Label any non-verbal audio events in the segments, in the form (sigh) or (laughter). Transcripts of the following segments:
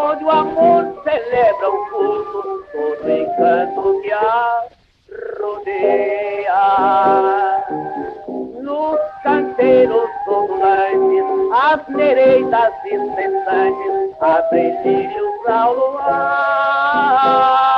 onde o amor celebra o culto, todo encanto que a rodeia. Nos canteiros ondulantes, as nereidas incessantes, abrem lixos ao luar.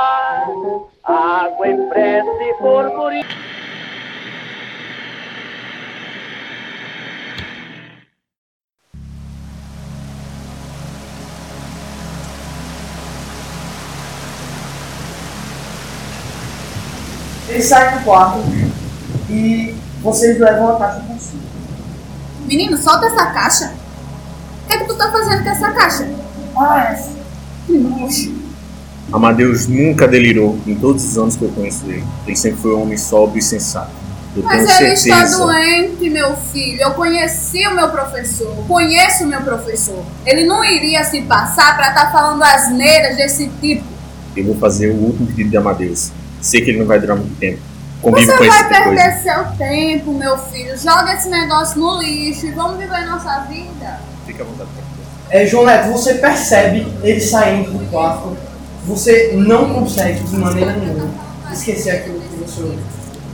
Sai do quarto e vocês levam a caixa consigo. Menino, solta essa caixa. O que é que tu tá fazendo com essa caixa? Ah, essa. Que nojo. Amadeus nunca delirou em todos os anos que eu conheço ele. Ele sempre foi um homem sóbrio e sensato. Eu Mas ele está certeza. doente, meu filho. Eu conheci o meu professor. Conheço o meu professor. Ele não iria se passar pra estar falando asneiras desse tipo. Eu vou fazer o último pedido de Amadeus. Sei que ele não vai durar muito tempo. Você com vai tipo de coisa. perder seu tempo, meu filho. Joga esse negócio no lixo e vamos viver nossa vida. Fica à vontade. É, João Neto, você percebe ele saindo do quarto. Você não consegue, de maneira nenhuma, esquecer aquilo que você ouviu.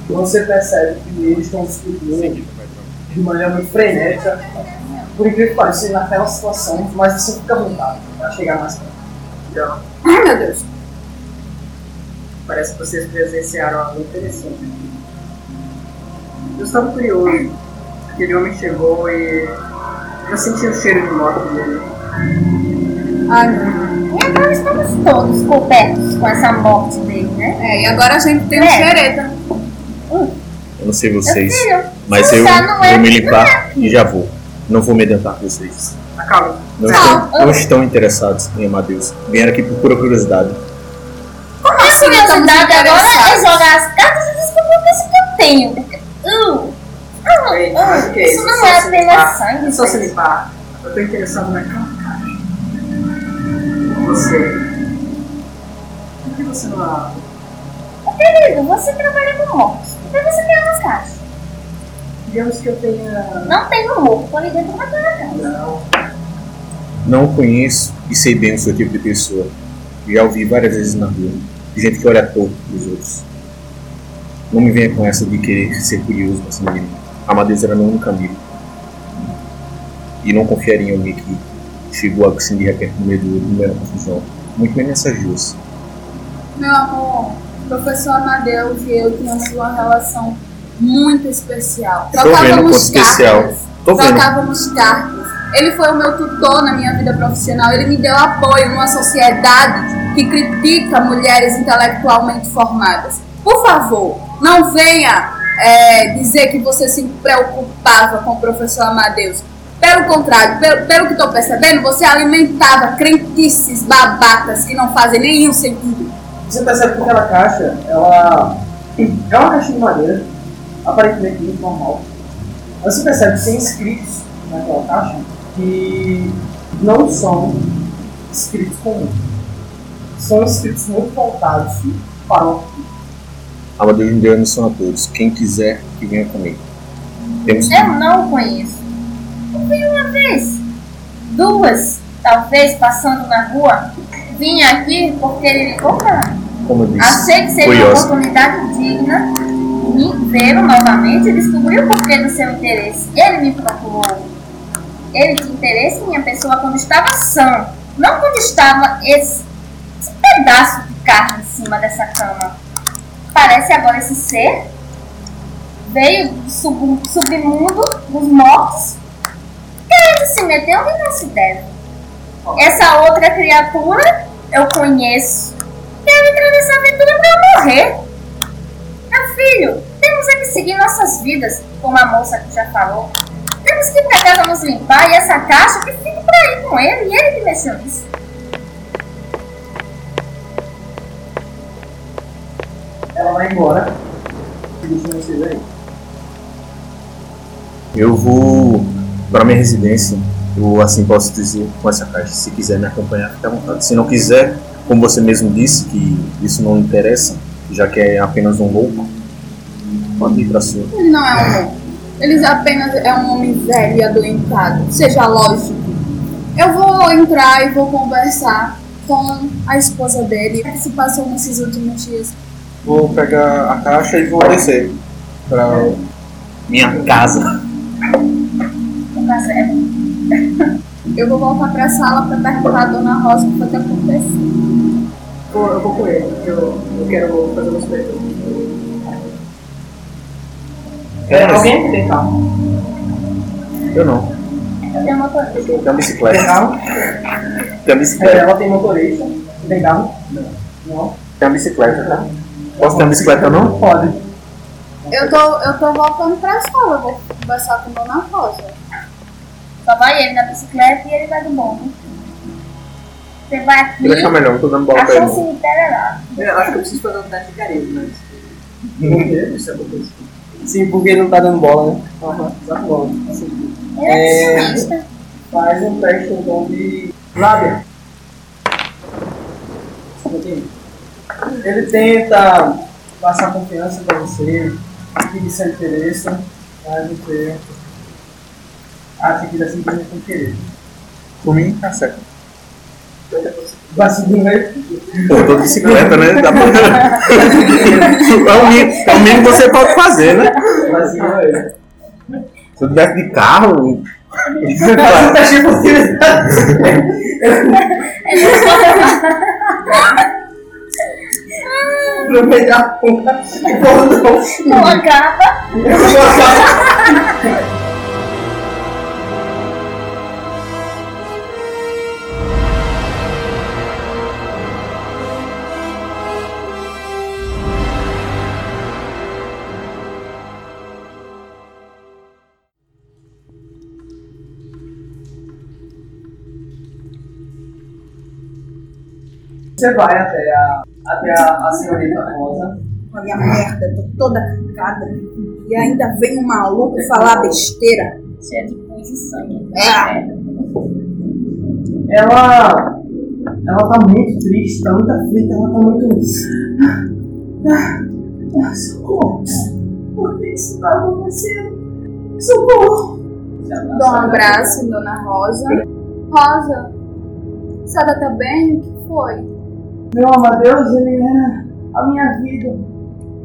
Você percebe que eles estão discutindo de maneira muito frenética. Por incrível que pareça, naquela situação, mas você fica à vontade para chegar mais perto. Ai, meu Deus. Parece que vocês presenciaram algo interessante. Eu estava curioso. Aquele homem chegou e eu senti o cheiro de morte dele. Deus. E agora estamos todos cobertos com essa morte dele, né? É, e agora a gente tem um É. xereta. Eu não sei vocês, filho, mas eu é- vou me limpar e já vou. Não vou me adiantar com vocês. Acalma. Não, Não, estão, não estão interessados em Amadeus. Vieram aqui por pura curiosidade. Curiosidade agora é jogar as cartas e descobrir o que isso que eu tenho. Porque, uh, ah, ah, isso não é apenas sangue. É só se limpar. Eu tô interessado naquela caixa. Você. Por que você não abre? Querido, você trabalha com mortos. Por que você quer umas caixas? Digamos que eu tenha. Não tem um morto ali dentro daquela casa. Não. Não o conheço e sei bem o seu tipo de pessoa. Já ouvi várias vezes na rua. Gente que olha torto dos outros. Não me venha com essa de querer ser curioso com essa menina. Amadeus era meu único amigo. E não confiaria em alguém que chegou assim de repente no meio do meio da confusão. Muito menos nessas duas. Meu amor, o professor Amadeus e eu tínhamos uma relação muito especial. Tô vendo o ponto especial. cartas. Tô vendo. Trocávamos cartas. Ele foi o meu tutor na minha vida profissional. Ele me deu apoio numa sociedade que critica mulheres intelectualmente formadas. Por favor, não venha é, dizer que você se preocupava com o professor Amadeus. Pelo contrário, pelo, pelo que estou percebendo, você alimentava crentices babacas que não fazem nenhum sentido. Você percebe que aquela caixa, ela é uma caixa de madeira, aparentemente muito normal. Mas você percebe que tem escritos naquela caixa que não são escritos comuns. São escritos muito voltados para o Amadeus me deu a missão a todos. Quem quiser, que venha comigo. Temos Eu não o conheço. Eu vi uma vez, duas, talvez, passando na rua. Vim aqui porque ele ligou mim. como eu disse, Achei que seria uma oportunidade digna de vê-lo novamente e descobrir o porquê do seu interesse. Ele me procurou. Ele tinha interesse em minha pessoa quando estava sã, não quando estava esse, esse pedaço de carne em cima dessa cama. Parece agora esse ser veio do sub, submundo dos mortos, querendo se meter onde não se deve. Essa outra criatura eu conheço quero entrar nessa aventura eu morrer. Meu filho, temos é que seguir nossas vidas, como a moça que já falou. Temos que ir pra casa nos limpar e essa caixa que fique por aí com ele, e ele que mexeu nisso. Ela vai embora deixa vocês aí. Eu vou para minha residência, eu assim posso dizer, com essa caixa. Se quiser me acompanhar, fique à vontade. Se não quiser, como você mesmo disse, que isso não interessa, já que é apenas um louco, pode ir para sua. Ele não é um louco. Ele apenas é um homem velho e adoentado. Seja lógico. Eu vou entrar e vou conversar com a esposa dele. O que se passou nesses últimos dias? Vou pegar a caixa e vou descer pra minha casa. Tá certo. Eu vou voltar pra sala pra perguntar a dona Rosa o que foi que aconteceu. Vou- Eu vou com ele, porque eu, eu quero fazer umas perguntas. É, alguém tem carro? Eu não. Eu tenho uma coisa. Tem uma Tem bicicleta. carro? Tem uma É, bicicleta. ela tem motorista. Tem carro? Não. Tem uma bicicleta, tá? Posso ter uma bicicleta ou não? Pode. Eu tô, eu tô voltando pra sala, eu vou conversar com a dona Rosa. Só vai ele na bicicleta e ele vai do bonde. Você vai aqui, Vou deixar melhor, não tô dando bola pra ele. o é lá. Eu acho que eu preciso fazer um teste de carisma, mas. Por quê? Isso é uma coisa. Sim, porque ele não tá dando bola, né? Aham, exatamente. Assim, Ele é É. Faz um teste então de lábia. Ele tenta passar confiança pra você, pedir seu interesse, mas você acha que ele é simplesmente não querer. Por mim, tá certo. Seguir ele? Pô, eu tô de bicicleta, né? Dá pra... é, o mínimo, é o mínimo que você pode fazer, né? Se eu tivesse de carro. Um teste de confiança. No Você vai até a, até a, a senhorita Rosa. Olha a merda, tô toda cagada. E ainda vem um maluco falar besteira. Cheio de pus e sangue. É. Ela. Ela tá muito triste, tá muito aflita, ela tá muito. Ah, ah, socorro! Por que isso tá acontecendo? Socorro! Dou um abraço, dona Rosa. Rosa, a senhora tá bem? O que foi? Meu Amadeus, ele era a minha vida.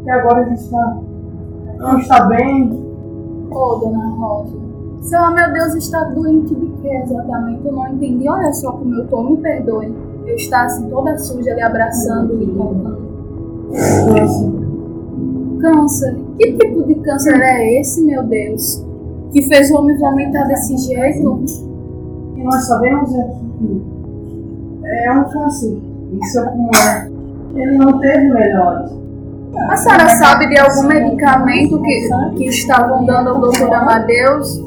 E agora ele está. Não está bem. Ô, dona Rosa, seu oh, meu Deus está doente de quê exatamente? Eu não entendi. Olha só como eu tô, me perdoe. Eu estar assim toda suja ali abraçando e tocando. Câncer? Que tipo de câncer é esse, meu Deus? Que fez o homem vomitar desse jeito? E nós sabemos é que é um câncer. Isso é como é. Ele não teve melhores. A senhora sabe de algum medicamento que, que estavam dando ao doutor Amadeus?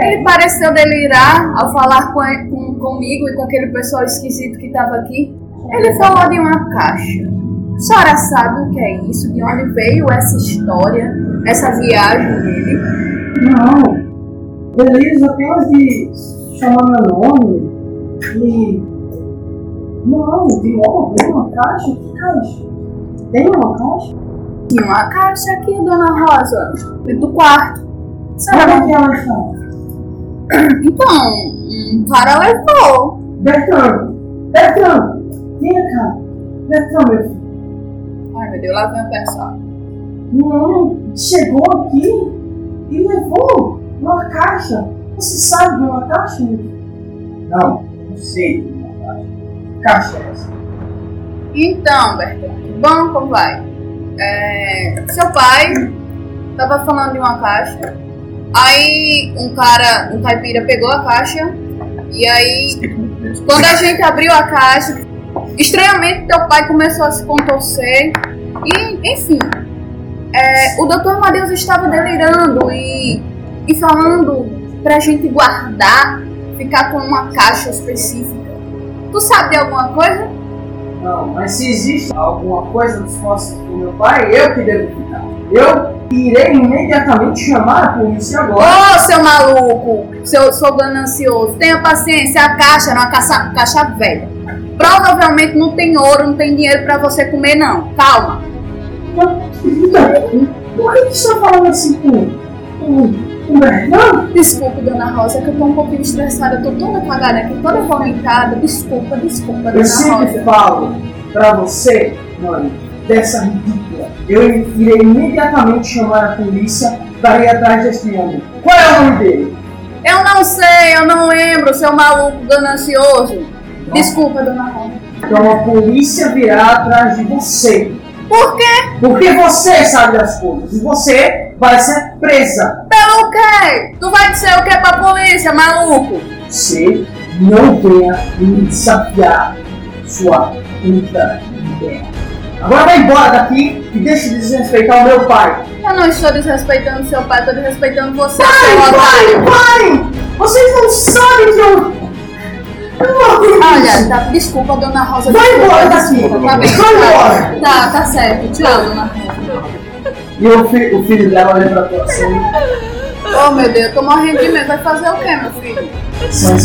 Ele pareceu delirar ao falar com, com- comigo e com aquele pessoal esquisito que estava aqui. Ele falou de uma caixa. A senhora sabe o que é isso? De onde veio essa história? Essa viagem dele? Não. Delírios apenas de chamar meu nome. E. Não, de logo, tem uma caixa? Que caixa? Tem uma caixa? Tinha uma caixa aqui, dona Rosa, dentro do quarto. Senhora Onde é que ela está? Então, um cara levou. Bertrand! Bertrand! Vem cá! Bertrand, meu filho. Ai, meu Deus, lá vem eu pensar. Não, chegou aqui e levou uma caixa. Você sabe de uma caixa, meu filho? Não, não sei de uma caixa. Que caixa essa? Então, Bertrand, bom, como vai? É, seu pai tava falando de uma caixa. Aí um cara, um caipira pegou a caixa. E aí, quando a gente abriu a caixa, estranhamente teu pai começou a se contorcer. E, enfim, é, o doutor Amadeus estava delirando e, e falando pra gente guardar, ficar com uma caixa específica. Tu sabe de alguma coisa? Não, mas se existe alguma coisa dos fósseis do meu pai, eu que devo ficar. Eu irei imediatamente chamar a polícia agora. Ô, seu maluco, seu, seu ganancioso, tenha paciência, a caixa era uma caixa, caixa velha. Provavelmente não tem ouro, não tem dinheiro pra você comer, não. Calma. Então, por que você está falando assim com, não, Desculpe, dona Rosa, que eu tô um pouquinho estressada, eu tô toda cagada aqui, toda vomitada. Desculpa, desculpa, eu dona sempre Rosa. falo pra você, mano, dessa ridícula. Eu irei imediatamente chamar a polícia para ir atrás desse homem. Qual é o nome dele? Eu não sei, eu não lembro, seu maluco ganancioso. Desculpa, dona Rosa. Então a polícia virá atrás de você. Por quê? Porque você sabe das coisas. E você vai ser presa. Pelo quê? Tu vai dizer o que pra polícia, maluco? Você não venha me desafiar sua puta ideia. Agora vai embora daqui e deixe de desrespeitar o meu pai. Eu não estou desrespeitando seu pai, estou desrespeitando você, Pai, seu pai, otário. pai! Vocês não sabem que eu... Olha, tá, desculpa, dona Rosa. Vai embora daqui. Tá bem, Vai embora. tá, tá, tá certo. Tchau, dona Rosa. E o, fi- o filho dela olha pra tua assim. Oh, meu Deus, eu tô morrendo de medo. Vai fazer o quê, meu filho? Espera.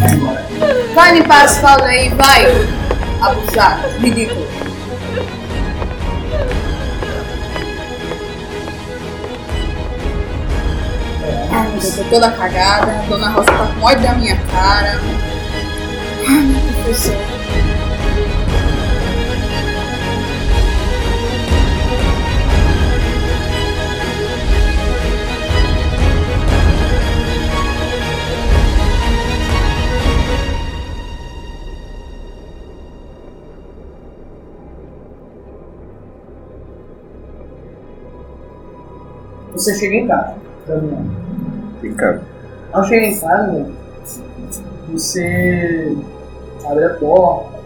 Vai embora. Vai limpar as fraldas aí, vai. Abusado, ridículo. Ai, meu Deus, eu tô toda cagada. A dona Rosa tá com ódio da minha cara. Ai, meu Deus do céu. Você chega em casa. caminhando. Fica. Ao chegar em casa, você abre a porta,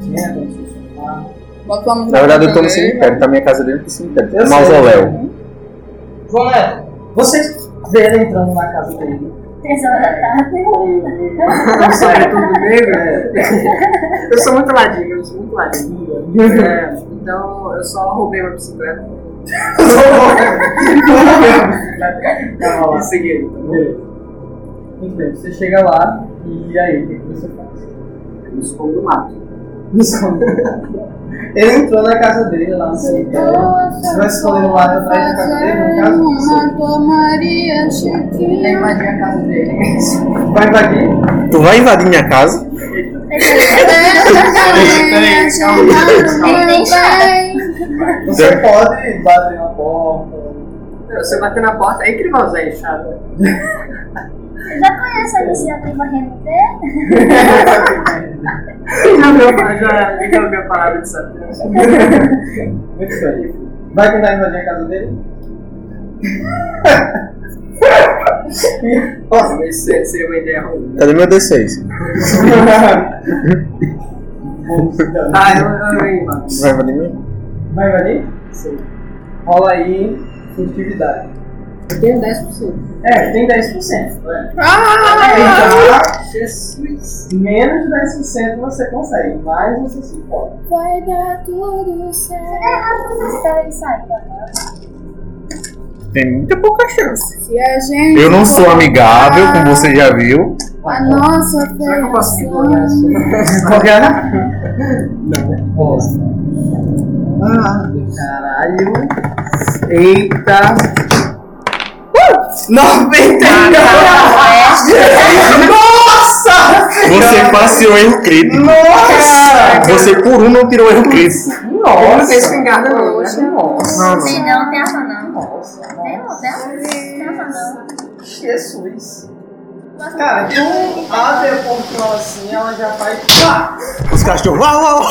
senta no seu sofá. Bota uma Na verdade, eu tô no cemitério, tá minha casa dentro do cemitério. Eu. Mausoléu. João Neto, você vê ele entrando na casa dele. Três horas da tarde. Não sai tudo negro, é. Eu sou muito ladinho, eu sou muito ladinho. É, então eu só roubei uma bicicleta. Calma lá. E segui. Beleza. Muito bem, você chega lá e aí, o que, você faz? Eu me escondo no mato. No esconder. Ele entrou na casa dele lá no cemitério. Você vai esconder no lado atrás da casa dele, no caso? Você vai invadir a casa dele. Vai invadir? Tu vai invadir minha casa? Ele (laughs) tem chave. Você pode bater na porta. Você bater na porta, ele vai usar enxada. Já conhece a Prima Renté? Já viu, já, já ouviu a palavra de Satanás. Muito bem. Vai tentar invadir a casa dele? Nossa, isso seria uma ideia ruim. Cadê meu D6? (laughs) Tá, eu, eu invado. Vai invadir mim? Vai invadir? Sim. Rola aí furtividade. Tem 10%. É, tem 10%. Né? Ah! Então, Jesus. menos de 10% você consegue, mais você se pode. Vai dar tudo certo. der errado, você sair da casa. Tem muita pouca chance. Se a gente. Eu não sou amigável, como você já viu. A nossa Será que eu posso feição. isso? (laughs) Qualquer Não. Posso. Ah, caralho. Eita. Uh! 99! Nossa! Você passeou erro crítico. Nossa! Você por um não tirou erro crítico. Ele não Nossa! tem espingarda não? Nossa! Tem não, tem arma não. Nossa! Tem não, tem arma não. Jesus! Cara, tu abre a portão assim, ela já faz. Pá! Os cachorros. Uau, uau.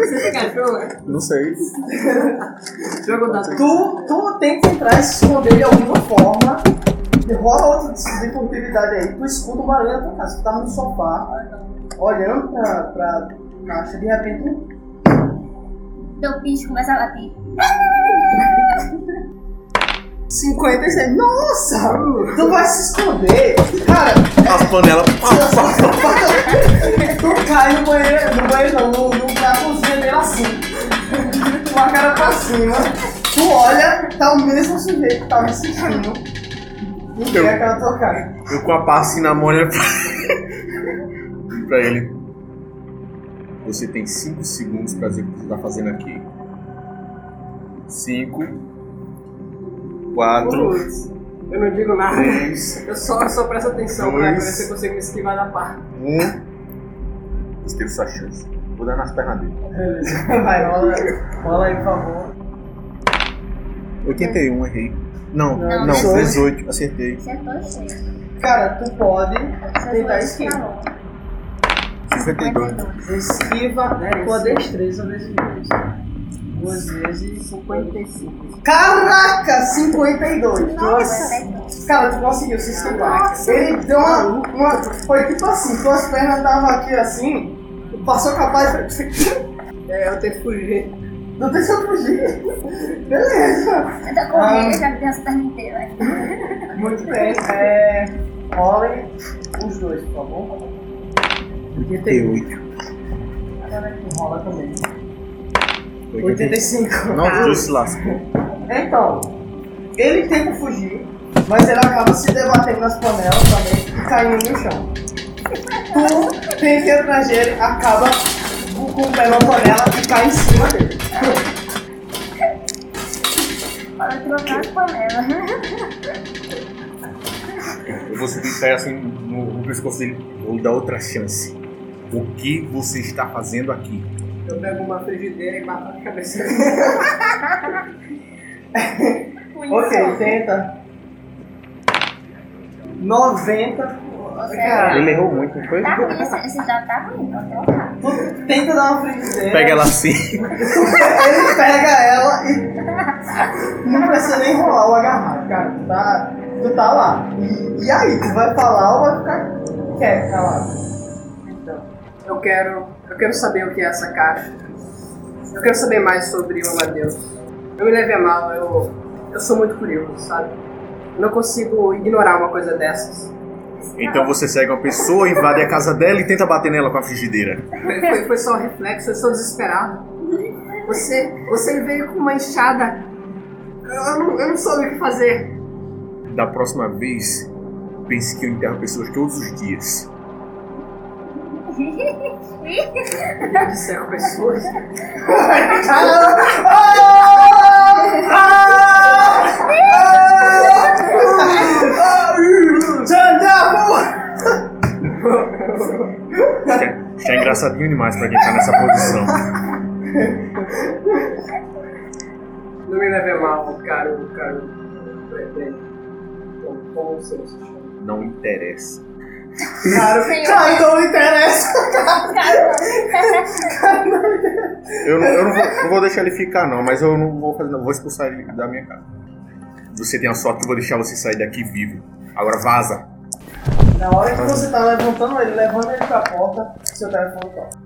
Você tem cachorro? Não sei. Jogo da Tu, tu tem que entrar e se esconder de alguma forma. E rola outra de de furtividade aí. Tu escuta o barulho da tua casa. Tu tava no sofá, olhando pra, pra caixa, de repente tu Teu bicho começa a bater. 56. Nossa! Tu vai se esconder. Cara, As panelas. (laughs) tu cai no banheiro, no banheiro não, no, no, na cozinha dele assim. Com a cara pra cima. Tu olha, tá o mesmo sujeito que tava assistindo. E Eu- é aquela tua cara. Eu com a pá assim na mão olhando pra... (laughs) pra ele. Você tem 5 segundos pra dizer o que você tá fazendo aqui. 5 4 Eu não digo nada. Três. Eu só, eu só presto atenção pra Dois. ver se eu consigo me esquivar da pá. Um. Teve sua chance. Vou dar nas pernas dele. Beleza. (laughs) Vai, rola, rola aí, por favor. 81, errei. Não, Não, não, 18. 18, acertei. Acertou cheio. Cara, tu pode tentar esquivar. calor. 52. Esquiva tua destreza vezes dois. Duas vezes 55. Caraca, 52. Nossa, Cara, tu conseguiu se esquivar. Ele deu uma, uma. Foi tipo assim, tuas pernas estavam aqui assim, passou capaz de. (laughs) É, eu tenho que fugir. Não tem que fugir. Beleza. Eu tô correndo, já me deu as pernas inteiras. Muito bem. É. Rolem os dois, por favor. 88. Agora tu rola também. 85. 85. Não, tu se lascou. Então, ele tenta fugir, mas ele acaba se debatendo nas panelas também e caindo no chão. Tu tenta ir atrás dele, acaba com o pé na panela e cai em cima dele. Para trocar as panelas. Eu vou subir e cair assim no, no pescoço dele. Vou dar outra chance. O que você está fazendo aqui? Eu pego uma frigideira e bato na cabeça (laughs) dele. ok, tenta. 90. Cara, Ele errou muito, não foi? Tá ruim, esse, esse dado tá ruim, pode trocar. tu tenta dar uma frigideira. Pega ela assim. Ele pega ela e não precisa nem rolar o agarrar, cara. Tu tá, tu tá lá. E, e aí, tu vai falar ou vai ficar quieto, calado? Então, eu quero, eu quero saber o que é essa caixa. Eu quero saber mais sobre o Amadeus. Eu me levei a mal, eu, eu sou muito curioso, sabe? Eu não consigo ignorar uma coisa dessas. Então você segue uma pessoa, invade a casa dela e tenta bater nela com a frigideira. Foi, foi só um reflexo, eu sou desesperado. Você, você veio com uma enxada. Eu não, eu não soube o que fazer. Da próxima vez, pense que eu enterro pessoas todos os dias. Disseram pessoas. Acho que é, acho que é engraçadinho demais pra quem tá nessa posição. Não me leve a mal, caro, caro. Como você se chama? Não interessa. Caro, Senhor. caro, não me interessa. Eu, não- eu não, vou, não vou deixar ele ficar, não, mas eu não vou fazer, não. Vou expulsar ele da minha casa. Você tem a sorte que eu vou deixar você sair daqui vivo. Agora vaza. Na hora que você tá levantando ele, levando ele pra porta, seu telefone toca.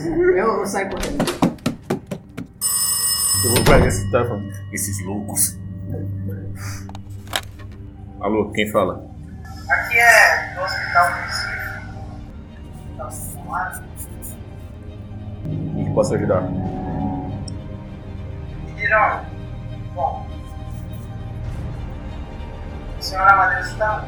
Eu vou sair correndo. Eu vou pegar esse telefone. Esses loucos. Alô, quem fala? Aqui é do Hospital Singular. Em que posso ajudar? Pediram. Bom. O senhor Amadeus está